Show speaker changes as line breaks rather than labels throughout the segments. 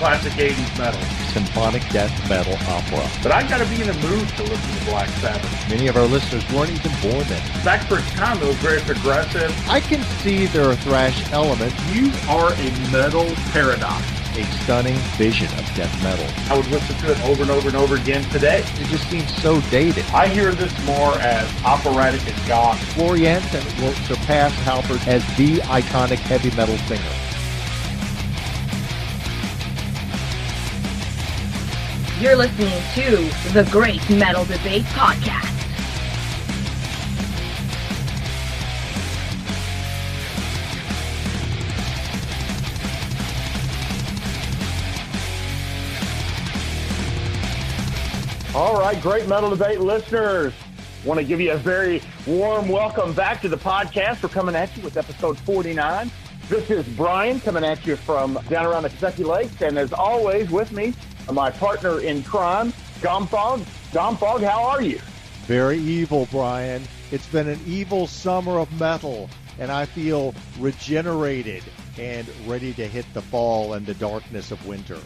classic 80s metal.
Symphonic death metal opera.
But I gotta be in the mood to listen to Black Sabbath.
Many of our listeners weren't even born then.
Back for its time, it was very progressive.
I can see there are thrash elements.
You are a metal paradox.
A stunning vision of death metal.
I would listen to it over and over and over again today.
It just seems so dated.
I hear this more as operatic and goth.
Floor Jansen will surpass Halford as the iconic heavy metal singer.
You're listening to the Great Metal Debate Podcast.
All right, great metal debate listeners. Want to give you a very warm welcome back to the podcast. We're coming at you with episode 49. This is Brian coming at you from down around the Kentucky Lakes, and as always, with me, my partner in crime, Gomthog. Gomthog, how are you?
Very evil, Brian. It's been an evil summer of metal, and I feel regenerated and ready to hit the fall and the darkness of winter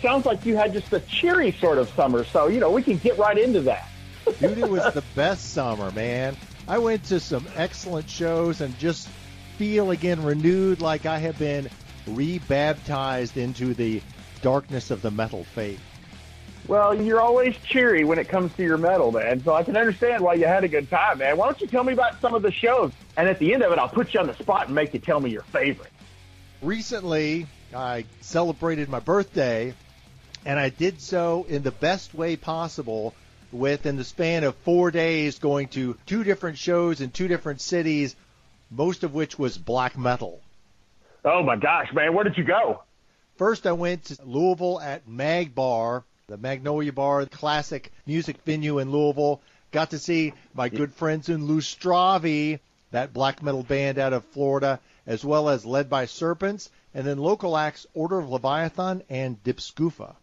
sounds like you had just a cheery sort of summer. So, you know, we can get right into that.
Dude, it was the best summer, man. I went to some excellent shows and just feel again renewed like I have been rebaptized into the darkness of the metal faith.
Well, you're always cheery when it comes to your metal, man. So I can understand why you had a good time, man. Why don't you tell me about some of the shows? And at the end of it, I'll put you on the spot and make you tell me your favorite.
Recently, I celebrated my birthday and I did so in the best way possible within the span of four days going to two different shows in two different cities, most of which was black metal.
Oh my gosh, man, where did you go?
First, I went to Louisville at Mag Bar, the Magnolia Bar, the classic music venue in Louisville. Got to see my good friends in Lustravi, that black metal band out of Florida, as well as Led by Serpents, and then local acts Order of Leviathan and Dipskufa.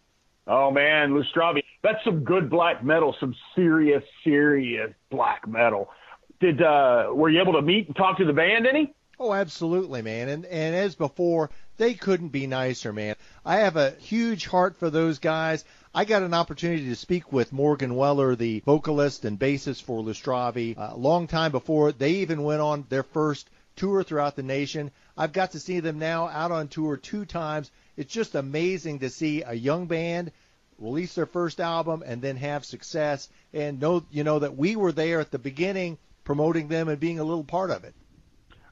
Oh man, Lustravi, that's some good black metal, some serious, serious black metal. Did uh, were you able to meet and talk to the band any?
Oh, absolutely, man. And and as before, they couldn't be nicer, man. I have a huge heart for those guys. I got an opportunity to speak with Morgan Weller, the vocalist and bassist for Lustravi, a uh, long time before they even went on their first tour throughout the nation. I've got to see them now out on tour two times it's just amazing to see a young band release their first album and then have success and know you know that we were there at the beginning promoting them and being a little part of it.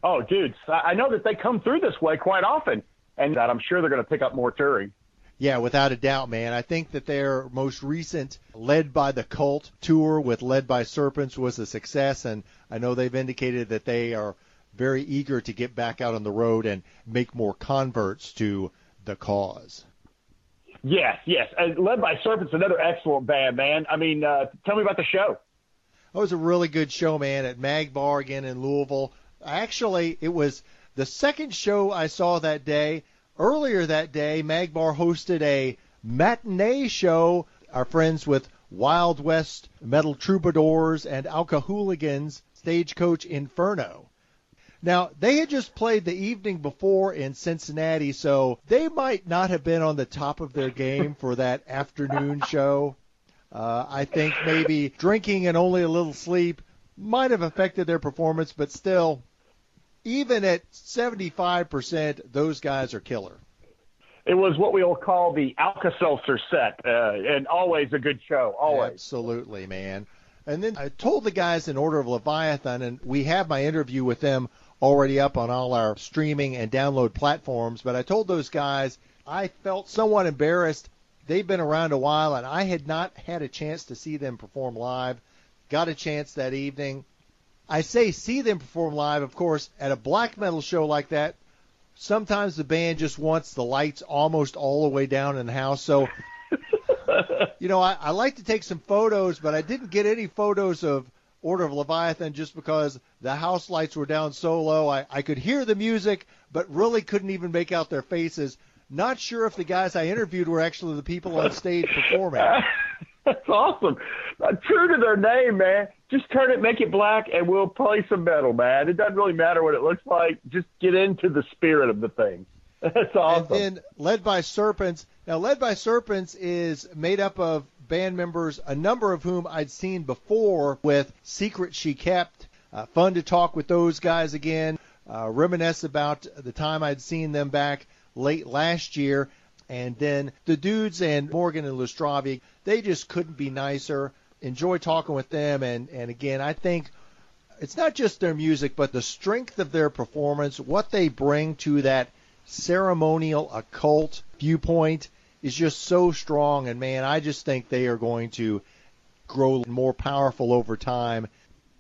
Oh, dudes, I know that they come through this way quite often, and that I'm sure they're going to pick up more touring.
Yeah, without a doubt, man. I think that their most recent Led by the Cult tour with Led by Serpents was a success, and I know they've indicated that they are very eager to get back out on the road and make more converts to the cause.
Yes, yes. Uh, led by Serpents, another excellent band, man. I mean, uh, tell me about the show.
It was a really good show, man, at Mag Bar again in Louisville. Actually, it was the second show I saw that day. Earlier that day, Mag Bar hosted a matinee show. Our friends with Wild West Metal Troubadours and Alka Hooligans Stagecoach Inferno. Now, they had just played the evening before in Cincinnati, so they might not have been on the top of their game for that afternoon show. Uh, I think maybe drinking and only a little sleep might have affected their performance, but still, even at 75%, those guys are killer.
It was what we'll call the Alka Seltzer set, uh, and always a good show, always.
Absolutely, man. And then I told the guys in Order of Leviathan, and we have my interview with them already up on all our streaming and download platforms. But I told those guys I felt somewhat embarrassed. They've been around a while, and I had not had a chance to see them perform live. Got a chance that evening. I say see them perform live, of course, at a black metal show like that. Sometimes the band just wants the lights almost all the way down in the house. So, you know, I, I like to take some photos, but I didn't get any photos of Order of Leviathan just because the house lights were down so low. I, I could hear the music, but really couldn't even make out their faces. Not sure if the guys I interviewed were actually the people on stage performing.
That's awesome. Uh, true to their name, man. Just turn it, make it black, and we'll play some metal, man. It doesn't really matter what it looks like. Just get into the spirit of the thing. That's awesome.
And then Led by Serpents. Now, Led by Serpents is made up of band members, a number of whom I'd seen before with Secret She Kept. Uh, fun to talk with those guys again, uh, reminisce about the time I'd seen them back late last year. And then the dudes and Morgan and Lustravi, they just couldn't be nicer. Enjoy talking with them. And, and again, I think it's not just their music, but the strength of their performance, what they bring to that ceremonial occult viewpoint is just so strong. And man, I just think they are going to grow more powerful over time.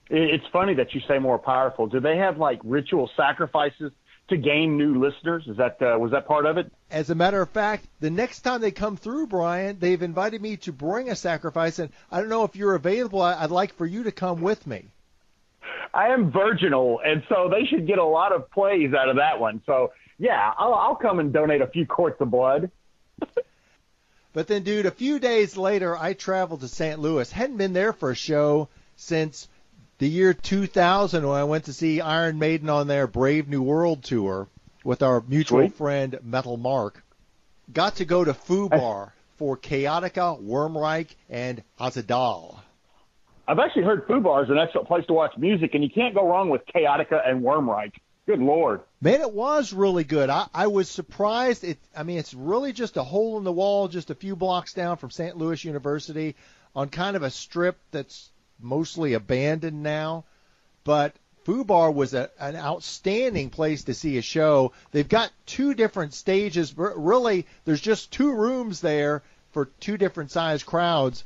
It's funny that you say more powerful. Do they have like ritual sacrifices to gain new listeners? Is that uh, was that part of it?
As a matter of fact, the next time they come through, Brian, they've invited me to bring a sacrifice, and I don't know if you're available. I'd like for you to come with me.
I am virginal, and so they should get a lot of plays out of that one. So yeah, I'll, I'll come and donate a few quarts of blood.
but then, dude, a few days later, I traveled to St. Louis. Hadn't been there for a show since the year 2000 when I went to see Iron Maiden on their Brave New World tour with our mutual
Sweet.
friend Metal Mark. Got to go to Fubar for Chaotica, Wormreich, and Ahzidal.
I've actually heard Fubar is an excellent place to watch music, and you can't go wrong with Chaotica and Wormreich. Good lord.
Man, it was really good. I, I was surprised. It, I mean, it's really just a hole in the wall, just a few blocks down from St. Louis University, on kind of a strip that's mostly abandoned now. But Fubar was a, an outstanding place to see a show. They've got two different stages. Really, there's just two rooms there for two different size crowds.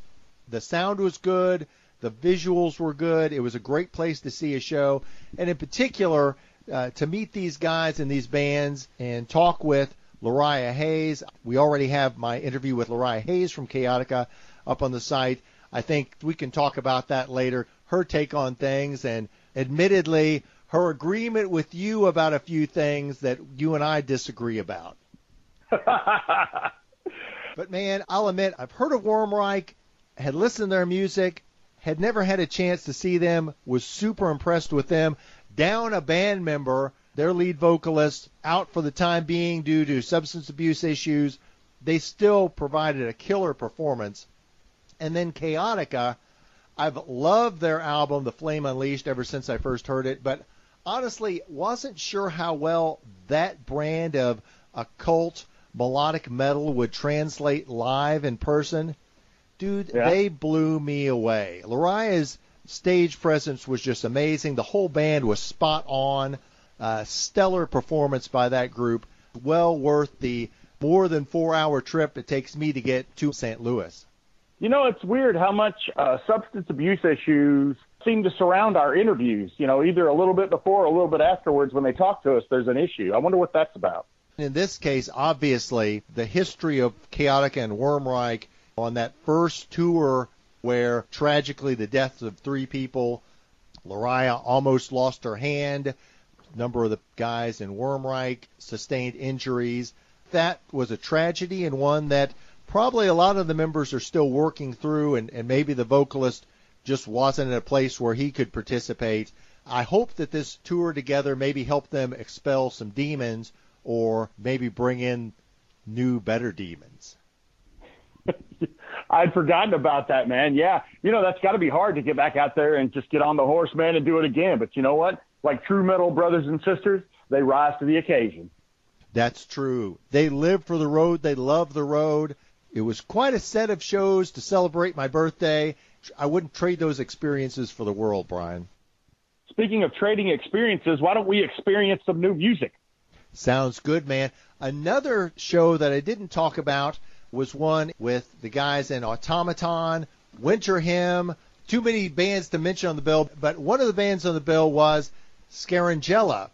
The sound was good. The visuals were good. It was a great place to see a show. And in particular, uh, to meet these guys and these bands and talk with Lariah Hayes. We already have my interview with Lariah Hayes from Chaotica up on the site. I think we can talk about that later. Her take on things and admittedly her agreement with you about a few things that you and I disagree about. but man, I'll admit I've heard of Wormreich, had listened to their music, had never had a chance to see them, was super impressed with them down a band member, their lead vocalist, out for the time being due to substance abuse issues. They still provided a killer performance. And then Chaotica, I've loved their album, The Flame Unleashed, ever since I first heard it, but honestly wasn't sure how well that brand of occult melodic metal would translate live in person. Dude, yeah. they blew me away. Lariah's stage presence was just amazing. The whole band was spot on. Uh, stellar performance by that group. Well worth the more than four hour trip it takes me to get to St. Louis.
You know, it's weird how much uh, substance abuse issues seem to surround our interviews. You know, either a little bit before or a little bit afterwards when they talk to us, there's an issue. I wonder what that's about.
In this case, obviously, the history of Chaotica and Wormreich on that first tour where tragically the deaths of three people, Lariah almost lost her hand, a number of the guys in Wormreich sustained injuries. That was a tragedy and one that probably a lot of the members are still working through and, and maybe the vocalist just wasn't in a place where he could participate. I hope that this tour together maybe helped them expel some demons or maybe bring in new, better demons.
I'd forgotten about that, man. Yeah, you know that's got to be hard to get back out there and just get on the horse, man, and do it again. But you know what? Like true metal brothers and sisters, they rise to the occasion.
That's true. They live for the road. They love the road. It was quite a set of shows to celebrate my birthday. I wouldn't trade those experiences for the world, Brian.
Speaking of trading experiences, why don't we experience some new music?
Sounds good, man. Another show that I didn't talk about was one with the guys in Automaton, Winter Hymn, too many bands to mention on the bill, but one of the bands on the bill was Scarangella,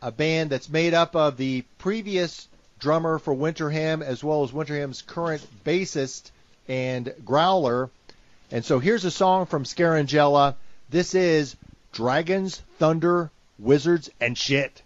a band that's made up of the previous drummer for Winter Hymn, as well as Winter Hymn's current bassist and growler. And so here's a song from Scarangella. This is Dragons, Thunder, Wizards, and Shit.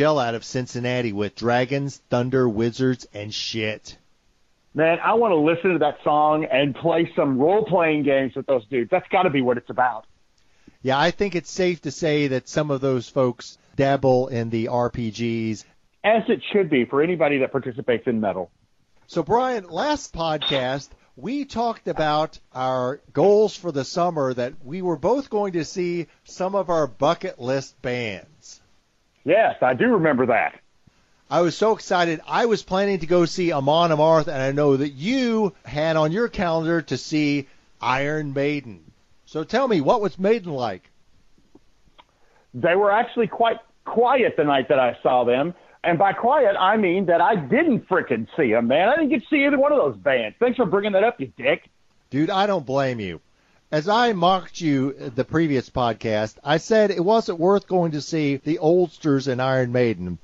Out of Cincinnati with Dragons, Thunder, Wizards, and shit.
Man, I want to listen to that song and play some role playing games with those dudes. That's got to be what it's about.
Yeah, I think it's safe to say that some of those folks dabble in the RPGs.
As it should be for anybody that participates in metal.
So, Brian, last podcast, we talked about our goals for the summer that we were both going to see some of our bucket list bands.
Yes, I do remember that.
I was so excited. I was planning to go see Amon Amarth, and I know that you had on your calendar to see Iron Maiden. So tell me, what was Maiden like?
They were actually quite quiet the night that I saw them. And by quiet, I mean that I didn't frickin' see them, man. I didn't get to see either one of those bands. Thanks for bringing that up, you dick.
Dude, I don't blame you. As I mocked you the previous podcast, I said it wasn't worth going to see the Oldsters and Iron Maiden.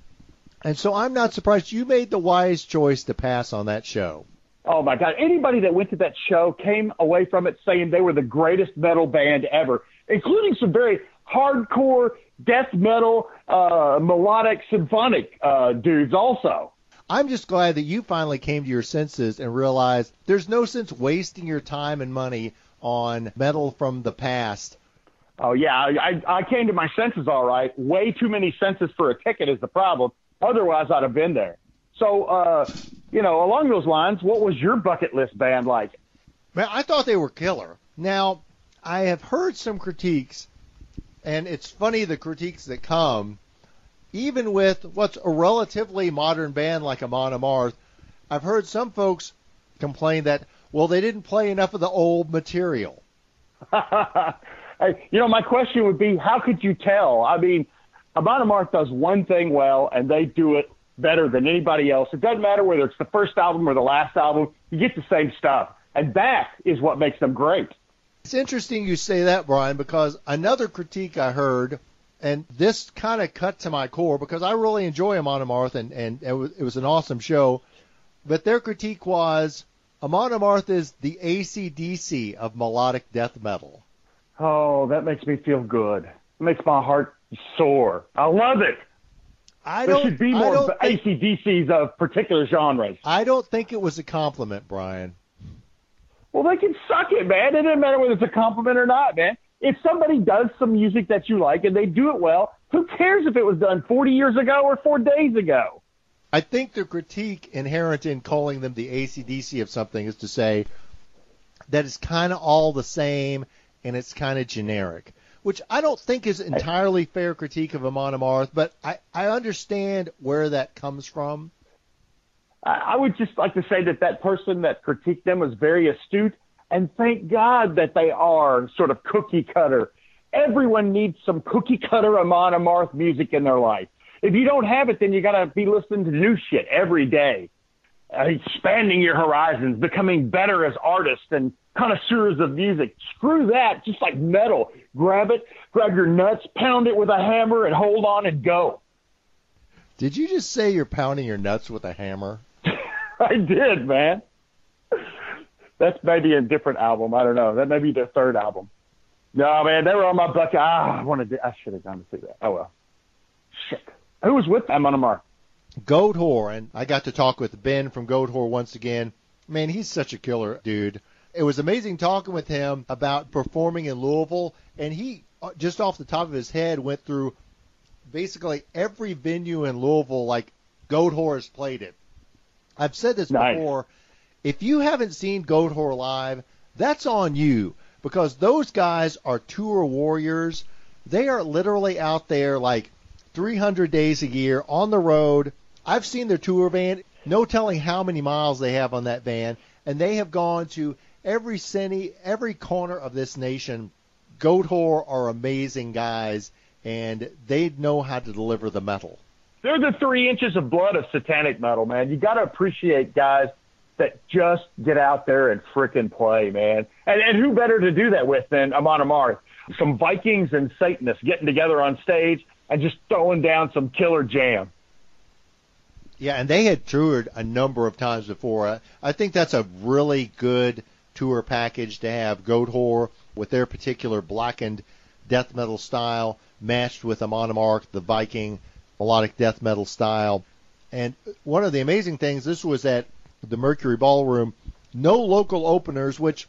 And so I'm not surprised you made the wise choice to pass on that show.
Oh my God. Anybody that went to that show came away from it saying they were the greatest metal band ever, including some very hardcore death metal, uh, melodic, symphonic uh, dudes also.
I'm just glad that you finally came to your senses and realized there's no sense wasting your time and money on metal from the past.
Oh yeah, I, I came to my senses all right. Way too many senses for a ticket is the problem. Otherwise, I'd have been there. So, uh, you know, along those lines, what was your bucket list band like?
Man, I thought they were killer. Now, I have heard some critiques and it's funny the critiques that come, even with what's a relatively modern band like Amon Amarth. I've heard some folks complain that, well, they didn't play enough of the old material.
you know, my question would be, how could you tell? I mean, Amon does one thing well, and they do it better than anybody else. It doesn't matter whether it's the first album or the last album, you get the same stuff. And that is what makes them great.
It's interesting you say that, Brian, because another critique I heard, and this kind of cut to my core because I really enjoy Amon Amarth, and, and it was an awesome show. But their critique was Amon Amarth is the ACDC of melodic death metal.
Oh, that makes me feel good. It makes my heart soar. I love it.
I
there should be more
think,
ACDCs of particular genres.
I don't think it was a compliment, Brian.
Well, they can suck it, man. It doesn't matter whether it's a compliment or not, man. If somebody does some music that you like and they do it well, who cares if it was done 40 years ago or four days ago?
I think the critique inherent in calling them the ACDC of something is to say that it's kind of all the same and it's kind of generic, which I don't think is entirely fair critique of Amon Amarth, but I, I understand where that comes from.
I would just like to say that that person that critiqued them was very astute, and thank God that they are sort of cookie cutter. Everyone needs some cookie cutter Amon Amarth music in their life. If you don't have it, then you got to be listening to new shit every day, uh, expanding your horizons, becoming better as artists and connoisseurs of music. Screw that, just like metal. Grab it, grab your nuts, pound it with a hammer, and hold on and go.
Did you just say you're pounding your nuts with a hammer?
I did, man. That's maybe a different album. I don't know. That may be their third album. No, man, they were on my bucket. Ah, I wanted to. I should have gone to see that. Oh well. Shit. Who was with them on a mark?
Goatwhore, and I got to talk with Ben from Goatwhore once again. Man, he's such a killer dude. It was amazing talking with him about performing in Louisville, and he uh, just off the top of his head went through basically every venue in Louisville like Goatwhore has played it. I've said this nice. before. If you haven't seen Goatwhore live, that's on you because those guys are tour warriors. They are literally out there like 300 days a year on the road. I've seen their tour van. No telling how many miles they have on that van, and they have gone to every city, every corner of this nation. Goatwhore are amazing guys, and they know how to deliver the metal.
They're the three inches of blood of satanic metal, man. You got to appreciate guys that just get out there and fricking play, man. And, and who better to do that with than Amon Amarth? Some Vikings and Satanists getting together on stage and just throwing down some killer jam.
Yeah, and they had toured a number of times before. I think that's a really good tour package to have Goatwhore with their particular blackened death metal style matched with Amon Amarth, the Viking, melodic death metal style. And one of the amazing things, this was at the Mercury Ballroom, no local openers, which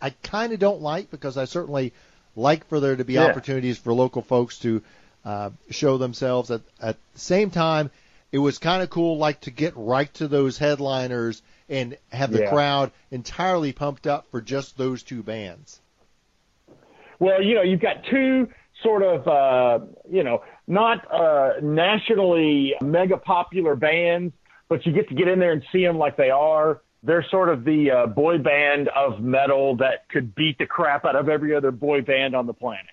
I kind of don't like because I certainly like for there to be
Yeah.
opportunities for local folks to uh, show themselves. At, at the same time, it was kind of cool, like to get right to those headliners and have the
Yeah.
crowd entirely pumped up for just those two bands.
Well, you know, you've got two sort of, uh, you know, not uh, nationally mega popular bands, but you get to get in there and see them like they are. They're sort of the uh, boy band of metal that could beat the crap out of every other boy band on the planet.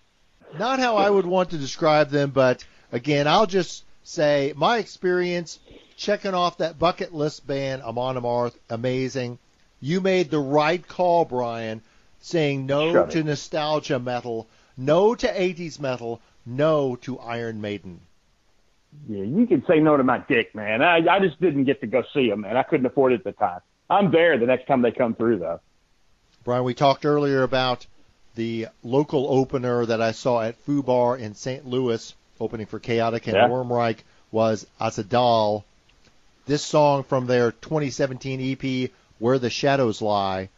Not how I would want to describe them, but again, I'll just say my experience checking off that bucket list band, Amon Amarth, amazing. You made the right call, Brian, saying no
Shut
to
it.
nostalgia metal, no to 80s metal, no to Iron Maiden.
Yeah, you can say no to my dick, man. I, I just didn't get to go see them, man. I couldn't afford it at the time. I'm there the next time they come through, though.
Brian, we talked earlier about the local opener that I saw at Fubar in St. Louis, opening for Chaotica and
Yeah.
Wormreich, was Ahzidal. This song from their 2017 EP, Where the Shadows Lie,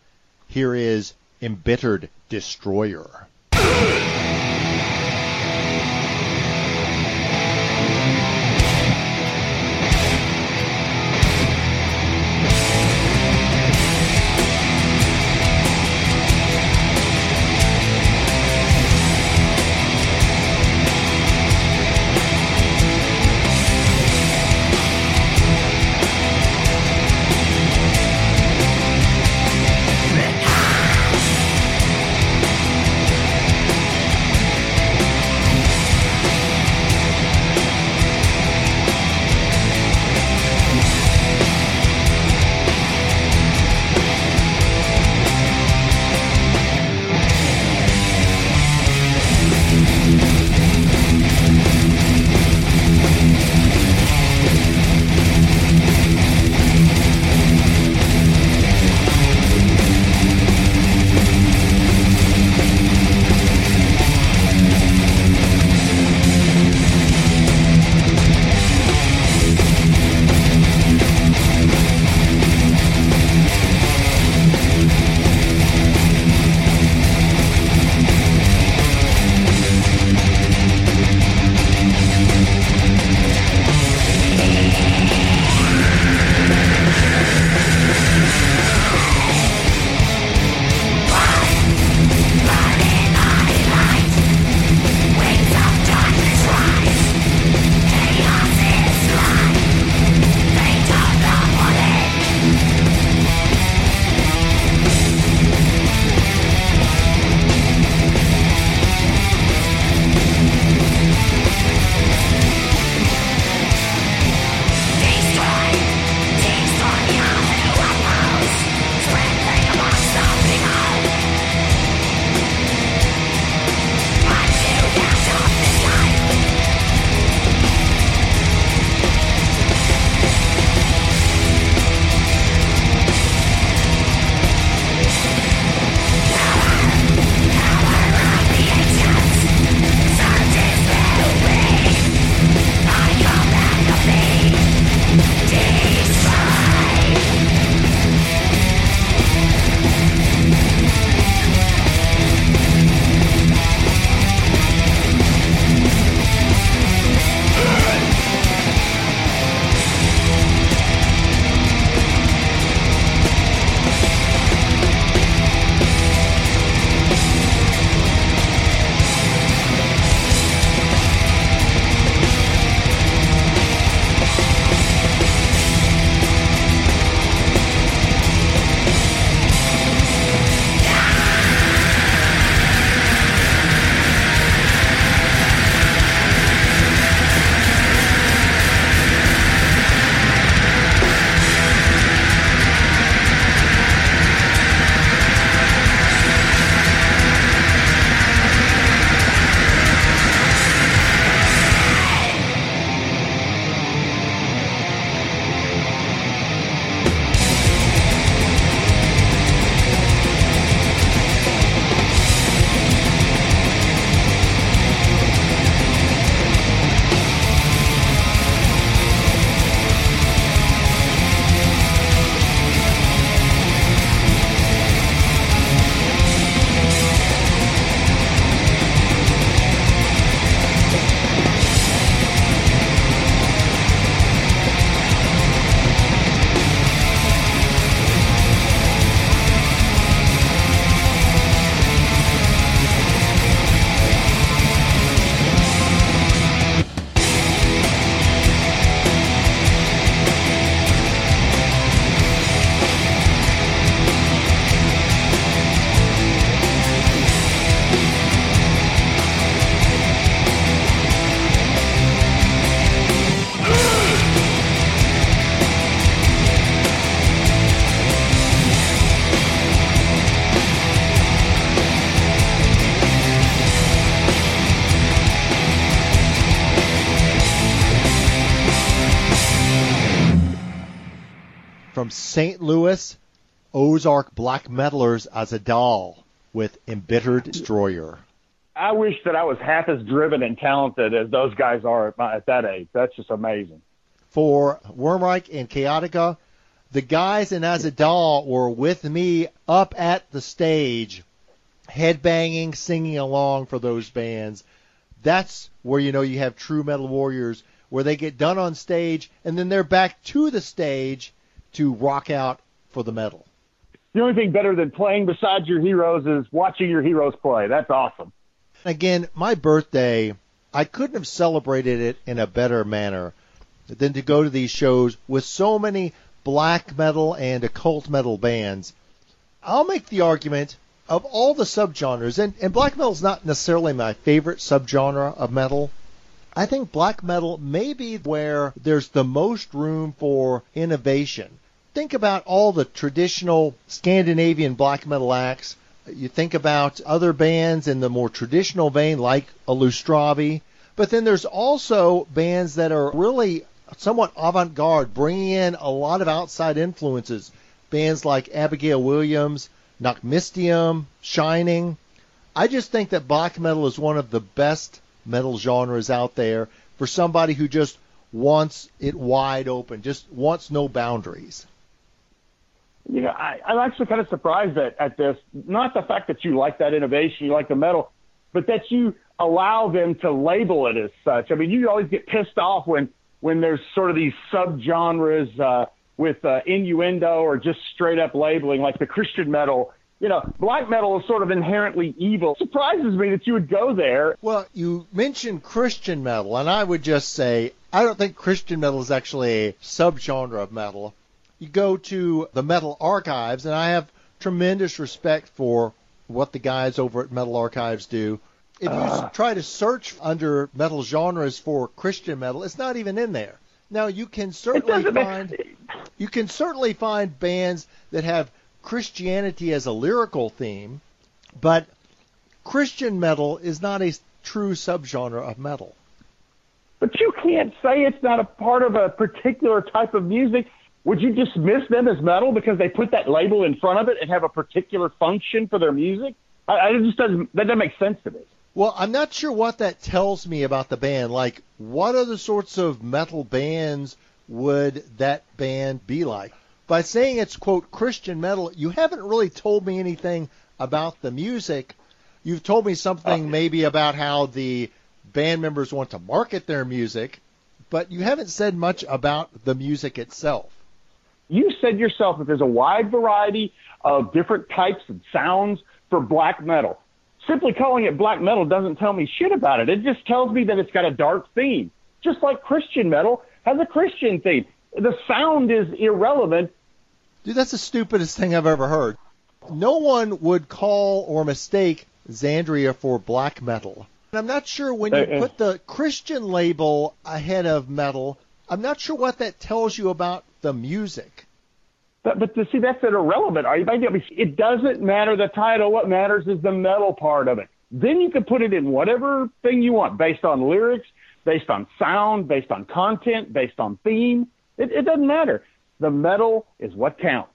here is Embittered Destroyer. St. Louis, Ozark black metalers Ahzidal with Embittered Destroyer.
I wish that I was half as driven and talented as those guys are at, my, at that age. That's just amazing.
For Wormreich and Chaotica, the guys in Ahzidal were with me up at the stage, headbanging, singing along for those bands. That's where you know you have true metal warriors, where they get done on stage and then they're back to the stage to rock out for the metal.
The only thing better than playing beside your heroes is watching your heroes play. That's awesome.
Again, my birthday, I couldn't have celebrated it in a better manner than to go to these shows with so many black metal and occult metal bands. I'll make the argument of all the subgenres, and, and black metal is not necessarily my favorite subgenre of metal. I think black metal may be where there's the most room for innovation. Think about all the traditional Scandinavian black metal acts. You think about other bands in the more traditional vein, like Illustravi. But then there's also bands that are really somewhat avant garde, bringing in a lot of outside influences. Bands like Abigail Williams, Nachtmystium, Shining. I just think that black metal is one of the best metal genres out there for somebody who just wants it wide open, just wants no boundaries.
You know, I, I'm actually kind of surprised at, at this. Not the fact that you like that innovation, you like the metal, but that you allow them to label it as such. I mean, you always get pissed off when when there's sort of these subgenres uh, with uh, innuendo or just straight up labeling, like the Christian metal. You know, black metal is sort of inherently evil. It surprises me that you would go there.
Well, you mentioned Christian metal, and I would just say I don't think Christian metal is actually a subgenre of metal. You go to the Metal Archives, and I have tremendous respect for what the guys over at Metal Archives do. If you uh. try to search under metal genres for Christian metal, it's not even in there. Now you can certainly find you can certainly find bands that have Christianity as a lyrical theme, but Christian metal is not a true subgenre of metal.
But you can't say it's not a part of a particular type of music. Would you dismiss them as metal because they put that label in front of it and have a particular function for their music? I, I just doesn't that doesn't make sense to me.
Well, I'm not sure what that tells me about the band. Like, what other sorts of metal bands would that band be like? By saying it's, quote, Christian metal, you haven't really told me anything about the music. You've told me something uh, maybe about how the band members want to market their music, but you haven't said much about the music itself.
You said yourself that there's a wide variety of different types and sounds for black metal simply calling it black metal doesn't tell me shit about it. It just tells me that it's got a dark theme, just like Christian metal has a Christian theme. The sound is irrelevant.
Dude, that's the stupidest thing I've ever heard. No one would call or mistake Xandria for black metal. And I'm not sure when you uh, uh. put the Christian label ahead of metal, I'm not sure what that tells you about the music.
But, but to see, that's an irrelevant argument. It doesn't matter the title. What matters is the metal part of it. Then you can put it in whatever thing you want based on lyrics, based on sound, based on content, based on theme. It, it doesn't matter. The metal is what counts.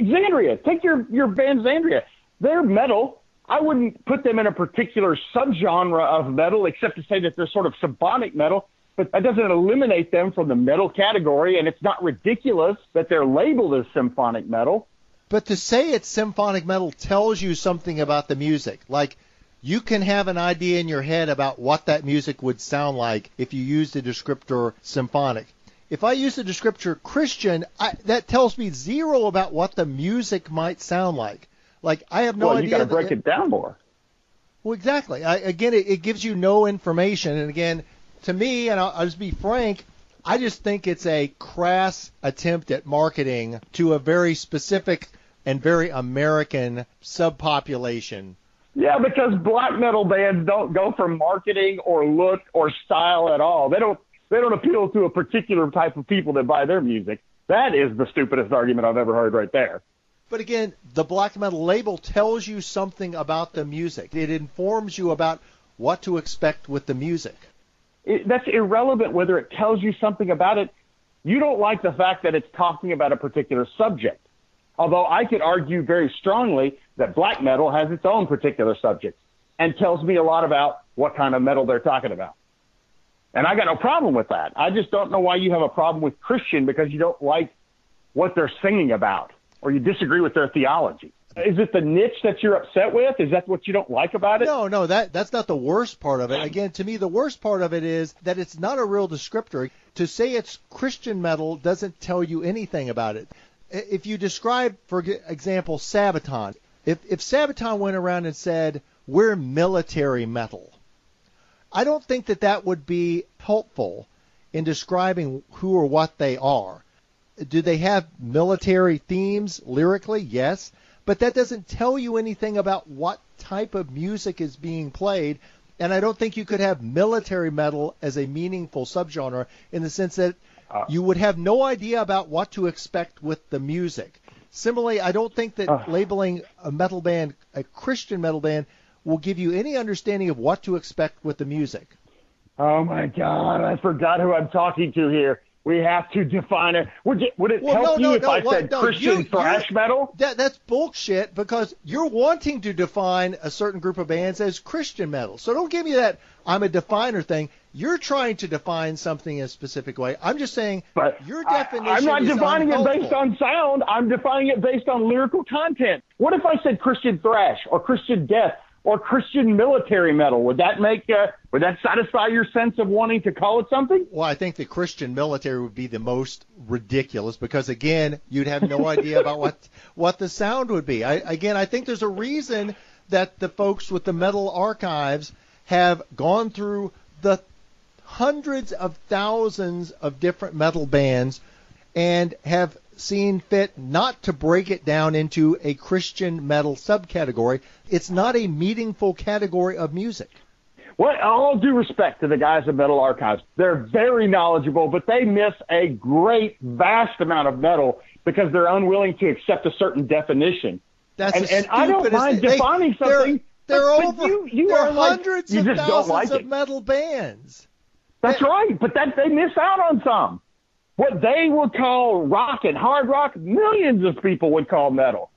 Xandria, take your, your band Xandria. They're metal. I wouldn't put them in a particular subgenre of metal except to say that they're sort of symphonic metal but that doesn't eliminate them from the metal category, and it's not ridiculous that they're labeled as symphonic metal.
But to say it's symphonic metal tells you something about the music. Like, you can have an idea in your head about what that music would sound like if you used the descriptor symphonic. If I use the descriptor Christian, I, that tells me zero about what the music might sound like. Like I have no
well,
idea.
you got to break it down more.
Well, exactly. I, again, it, it gives you no information, and again, to me, and I'll, I'll just be frank, I just think it's a crass attempt at marketing to a very specific and very American subpopulation.
Yeah, because black metal bands don't go for marketing or look or style at all. They don't they don't appeal to a particular type of people that buy their music. That is the stupidest argument I've ever heard right there.
But again, the black metal label tells you something about the music. It informs you about what to expect with the music
it, that's irrelevant whether it tells you something about it. You don't like the fact that it's talking about a particular subject. Although I could argue very strongly that black metal has its own particular subject and tells me a lot about what kind of metal they're talking about. And I got no problem with that. I just don't know why you have a problem with Christian because you don't like what they're singing about or you disagree with their theology. Is it the niche that you're upset with? Is that what you don't like about it?
No, no, that that's not the worst part of it. Again, to me, the worst part of it is that it's not a real descriptor. To say it's Christian metal doesn't tell you anything about it. If you describe, for example, Sabaton, if if Sabaton went around and said we're military metal, I don't think that that would be helpful in describing who or what they are. Do they have military themes lyrically? Yes but that doesn't tell you anything about what type of music is being played. And I don't think you could have military metal as a meaningful subgenre in the sense that uh, you would have no idea about what to expect with the music. Similarly, I don't think that uh, labeling a metal band a Christian metal band will give you any understanding of what to expect with the music.
Oh my God, I forgot who I'm talking to here. We have to define it. Would it, would it
well,
help
no,
you
no,
if
no,
I
what,
said Christian
you,
thrash metal?
That, that's bullshit because you're wanting to define a certain group of bands as Christian metal. So don't give me that I'm a definer thing. You're trying to define something in a specific way. I'm just saying
but
your definition
I, am not defining it based on sound. I'm defining it based on lyrical content. What if I said Christian thrash or Christian death or Christian military metal. Would that make uh, would that satisfy your sense of wanting to call it something?
Well, I think the Christian military would be the most ridiculous because again, you'd have no idea about what what the sound would be. I, again, I think there's a reason that the folks with the metal archives have gone through the hundreds of thousands of different metal bands and have seen fit not to break it down into a Christian metal subcategory. It's not a meaningful category of music.
Well, all due respect to the guys at Metal Archives, they're very knowledgeable, but they miss a great, vast amount of metal because they're unwilling to accept a certain definition.
That's
and, and I don't mind
they,
defining something.
There are
over
you,
you
there
are
hundreds
like,
of thousands
like
of metal bands.
That's right, but that they miss out on some. What they would call rock and hard rock, millions of people would call metal.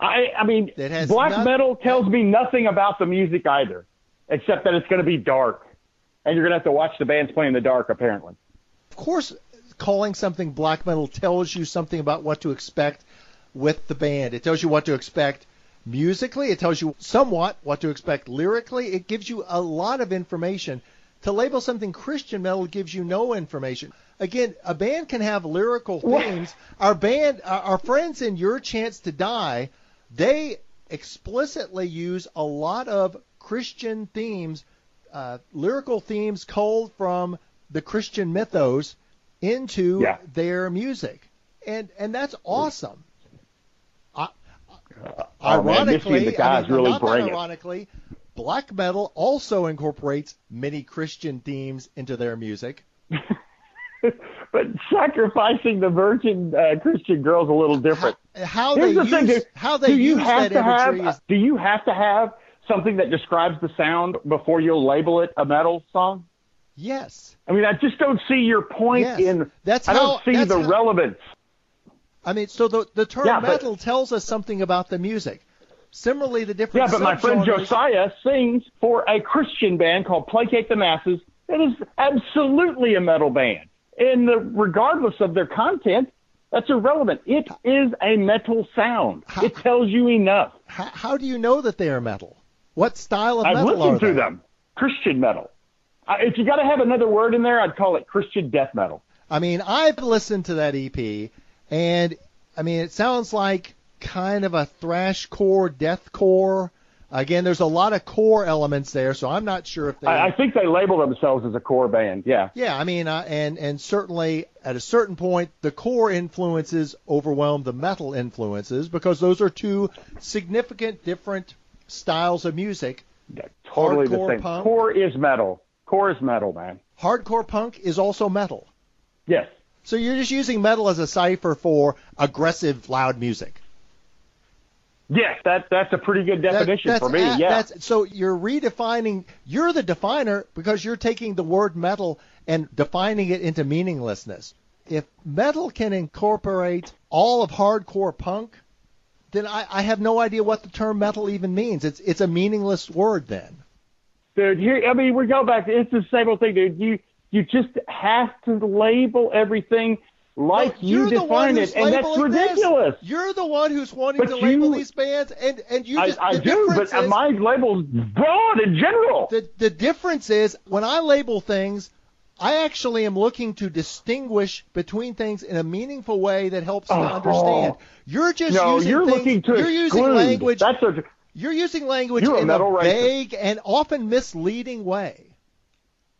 I, I mean, black not, metal tells me nothing about the music either, except that it's going to be dark, and you're going to have to watch the bands play in the dark. Apparently,
of course, calling something black metal tells you something about what to expect with the band. It tells you what to expect musically. It tells you somewhat what to expect lyrically. It gives you a lot of information. To label something Christian metal gives you no information again, a band can have lyrical themes. Our band, our friends in Your Chance to Die, they explicitly use a lot of Christian themes, uh, lyrical themes culled from the Christian mythos into
yeah.
their music, and and that's awesome.
Uh, oh,
ironically,
man, the guys
I mean,
really
not
bring
ironically, black metal also incorporates many Christian themes into their music.
but sacrificing the virgin uh, Christian girl's a little different.
How, how they
the
use
thing,
how they
do you have
that
to have,
is
Do you have to have something that describes the sound before you'll label it a metal song?
Yes.
I mean, I just don't see your point
yes.
in.
That's
I
how,
don't see the
how,
relevance.
I mean, so the the term
yeah,
metal
but,
tells us something about the music. Similarly, the different.
Yeah, but my friend Josiah sings for a Christian band called Placate the Masses. It is absolutely a metal band and the, regardless of their content, that's irrelevant. It is a metal sound. How, it tells you enough.
How, how, do you know that they are metal? What style of
I've
metal
listened
are
to them. Christian metal. Uh, if you got to have another word in there, I'd call it Christian death metal.
I mean, I've listened to that EP, and I mean, it sounds like kind of a thrash core, death core Again, there's a lot of core elements there, so I'm not sure if they.
I, I think they label themselves as a core band. Yeah.
Yeah, I mean, uh, and and certainly at a certain point, the core influences overwhelm the metal influences because those are two significant different styles of music.
Yeah, totally
Hardcore
the same.
Punk,
core is metal. Core is metal, man.
Hardcore punk is also metal.
Yes.
So you're just using metal as a cipher for aggressive, loud music.
Yes, that that's a pretty good definition
that,
for me.
A,
yeah.
so you're redefining. You're the definer because you're taking the word metal and defining it into meaninglessness. if metal can incorporate all of hardcore punk, then I, I have no idea what the term metal even means. It's it's a meaningless word then.
Dude, here I mean we go back. It's the same old thing, dude. You you just have to label everything like
No,
you
you're the one
define it, and that's
labeling this.
ridiculous.
You're the one who's wanting
But
to label these bands, and and you
I,
just
I
the
do, but
is,
my label's broad in general.
the the difference is when I label things, I actually am looking to distinguish between things in a meaningful way that helps to
Oh. Uh-huh.
understand. You're just
no,
using
you're
things,
looking to
you're using
exclude.
language
That's a
you're using language
You're a
in a
racist.
vague and often misleading way.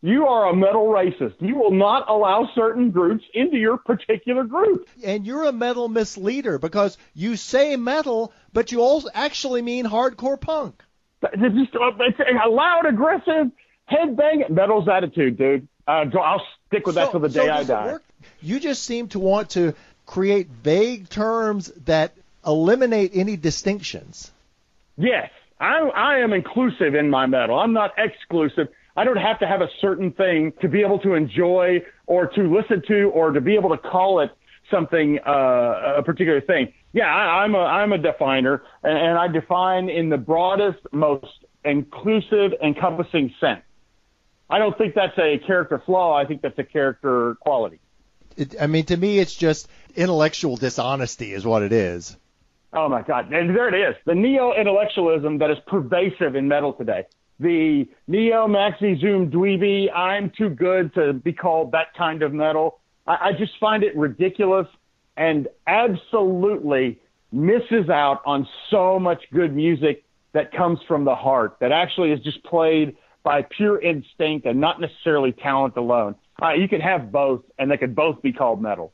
You are a metal racist. You will not allow certain groups into your particular group.
And you're a metal misleader because you say metal, but you also actually mean hardcore punk.
It's just uh, it's a loud, aggressive, headbang metal's attitude, dude. Uh, I'll stick with that
So-
till the
so
day I die.
work? You just seem to want to create vague terms that eliminate any distinctions.
Yes, I, I am inclusive in my metal. I'm not exclusive. I don't have to have a certain thing to be able to enjoy or to listen to or to be able to call it something, uh, a particular thing. Yeah, I, I'm a I'm a definer, and, and I define in the broadest, most inclusive, encompassing sense. I don't think that's a character flaw. I think that's a character quality.
It, I mean, to me, it's just intellectual dishonesty, is what it is.
Oh my God! And there it is. The neo-intellectualism that is pervasive in metal today. The neo maxi zoom dweeby. I'm too good to be called that kind of metal. I, I just find it ridiculous and absolutely misses out on so much good music that comes from the heart. That actually is just played by pure instinct and not necessarily talent alone. Uh, you can have both, and they could both be called metal.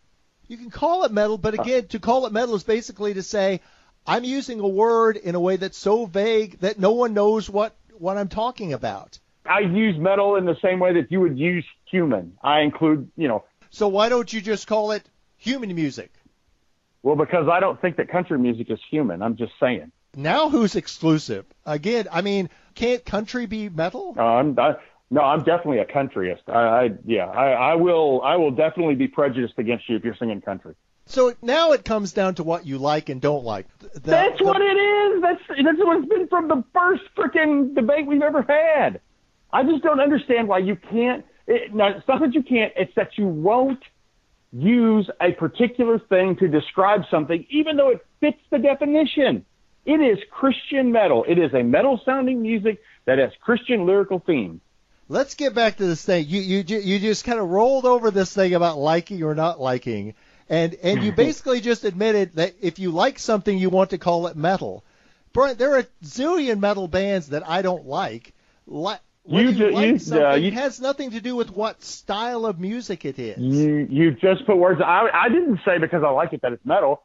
You can call it metal, but again, to call it metal is basically to say I'm using a word in a way that's so vague that no one knows what what I'm talking about.
I use metal in the same way that you would use human. I include, you know,
So why don't you just call it human music?
well, because I don't think that country music is human. I'm just saying.
Now who's exclusive? Again, I mean, can't country be metal?
Uh, I'm I, no, I'm definitely a countryist. I, I yeah, I, I will I will definitely be prejudiced against you if you're singing country.
So now it comes down to what you like and don't like. The-
That's
the-
what it is. That's that's what it's been from the first freaking debate we've ever had. I just don't understand why you can't. It, no, it's not that you can't. It's that you won't use a particular thing to describe something, even though it fits the definition. It is Christian metal. It is a metal sounding music that has Christian lyrical themes.
Let's get back to this thing. You you you just kind of rolled over this thing about liking or not liking, and and you basically just admitted that if you like something, you want to call it metal. Brian, there are a zillion metal bands that I don't like. Li- whether
You
you,
ju-
like
you- uh, you-
has nothing to do with what style of music it is.
You you just put words. I I didn't say because I like it that it's metal.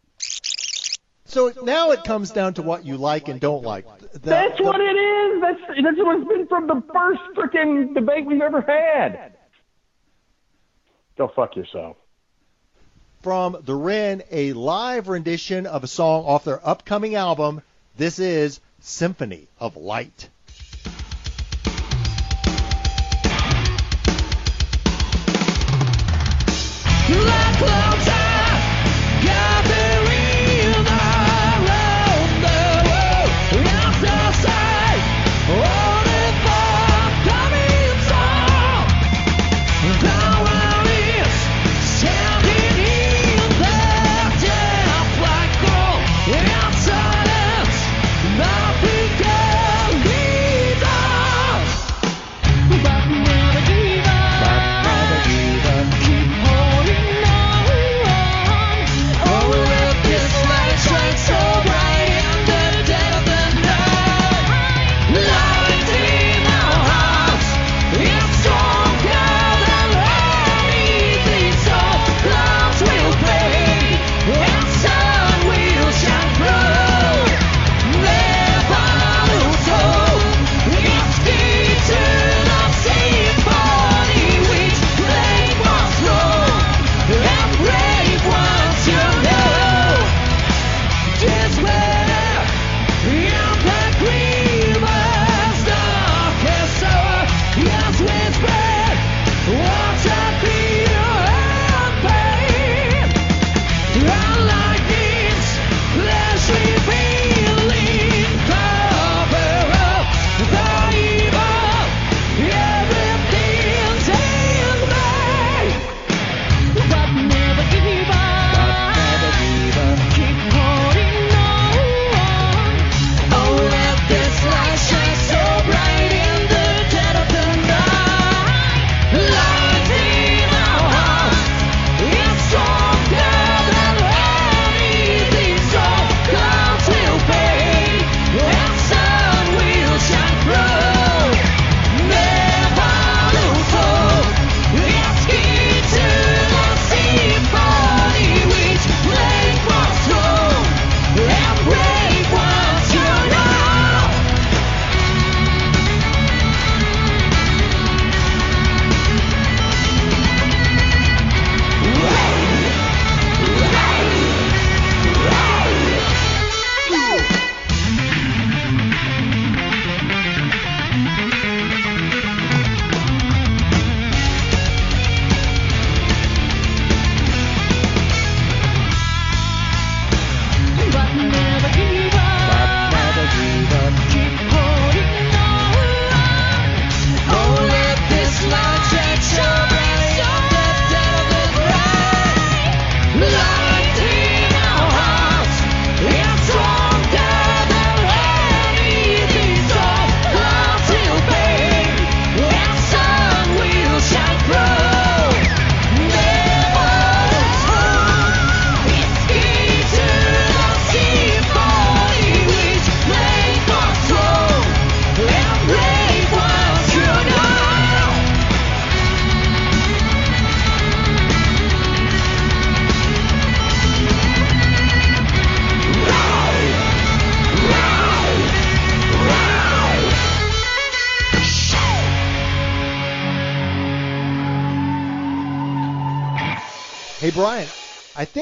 So now it comes down to what you like and don't like. The-
That's
the-
what it is. That's that's what it's been from the first freaking debate we've ever had. Go fuck yourself.
From the Rinn, a live rendition of a song off their upcoming album. This is Symphony of Light.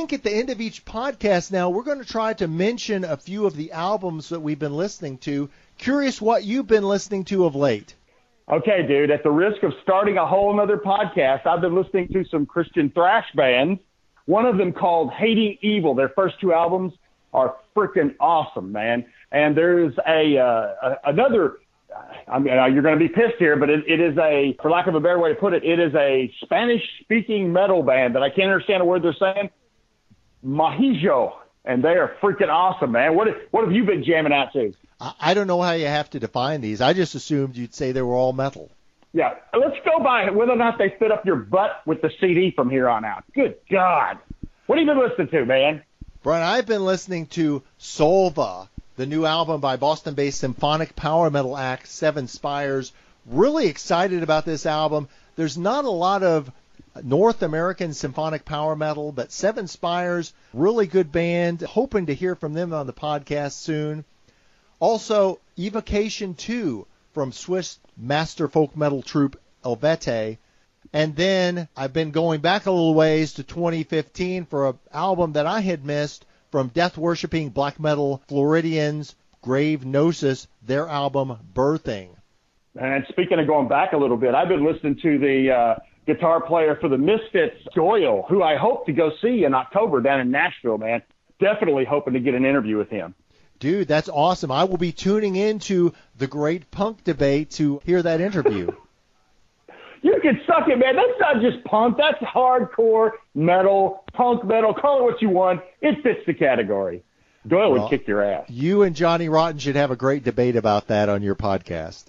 Think at the end of each podcast now, we're going to try to mention a few of the albums that we've been listening to. Curious what you've been listening to of late.
Okay, dude, at the risk of starting a whole other podcast, I've been listening to some Christian thrash bands. One of them called Hating Evil. Their first two albums are freaking awesome, man. And there's a, uh, a another I mean, uh, you're going to be pissed here, but it, it is a, for lack of a better way to put it, it is a Spanish-speaking metal band that I can't understand a word they're saying. Mahijo, and they are freaking awesome, man. What what have you been jamming out to?
I, I don't know how you have to define these. I just assumed you'd say they were all metal.
Yeah, let's go by whether or not they fit up your butt with the CD from here on out. Good God, what have you been listening to, man?
Brian, I've been listening to Solveig, the new album by Boston-based symphonic power metal act Seven Spires. Really excited about this album. There's not a lot of North American symphonic power metal, but Seven Spires, really good band. Hoping to hear from them on the podcast soon. Also, Evocation 2 from Swiss master folk metal troupe Eluveitie. And then I've been going back a little ways to 2015 for an album that I had missed from death worshipping black metal Floridians, Grave Gnosis, their album Birthing.
And speaking of going back a little bit, I've been listening to the uh, guitar player for the Misfits, Doyle, who I hope to go see in October down in Nashville, man. Definitely hoping to get an interview with him.
Dude, that's awesome. I will be tuning into the Great Punk Debate to hear that interview.
You can suck it, man. That's not just punk. That's hardcore metal, punk metal. Call it what you want. It fits the category. Doyle
Well,
would kick your ass.
you and Johnny Rotten should have a great debate about that on your podcast.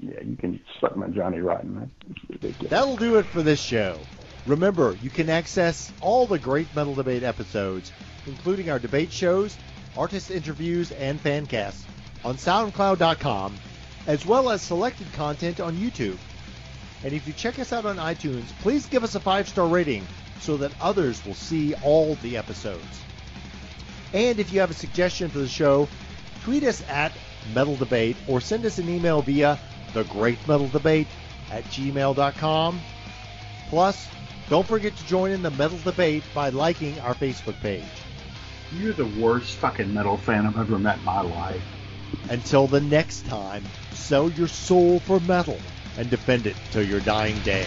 Yeah, you can suck my Johnny Rotten.
That'll do it for this show. Remember, you can access all the Great Metal Debate episodes, including our debate shows, artist interviews, and fan casts on SoundCloud.com, as well as selected content on YouTube. And if you check us out on iTunes, please give us a five star rating so that others will see all the episodes. And if you have a suggestion for the show, tweet us at Metal Debate or send us an email via the Great Metal Debate at gmail.com. Plus, don't forget to join in the metal debate by liking our Facebook page.
You're the worst fucking metal fan I've ever met in my life.
Until the next time, sell your soul for metal and defend it till your dying day.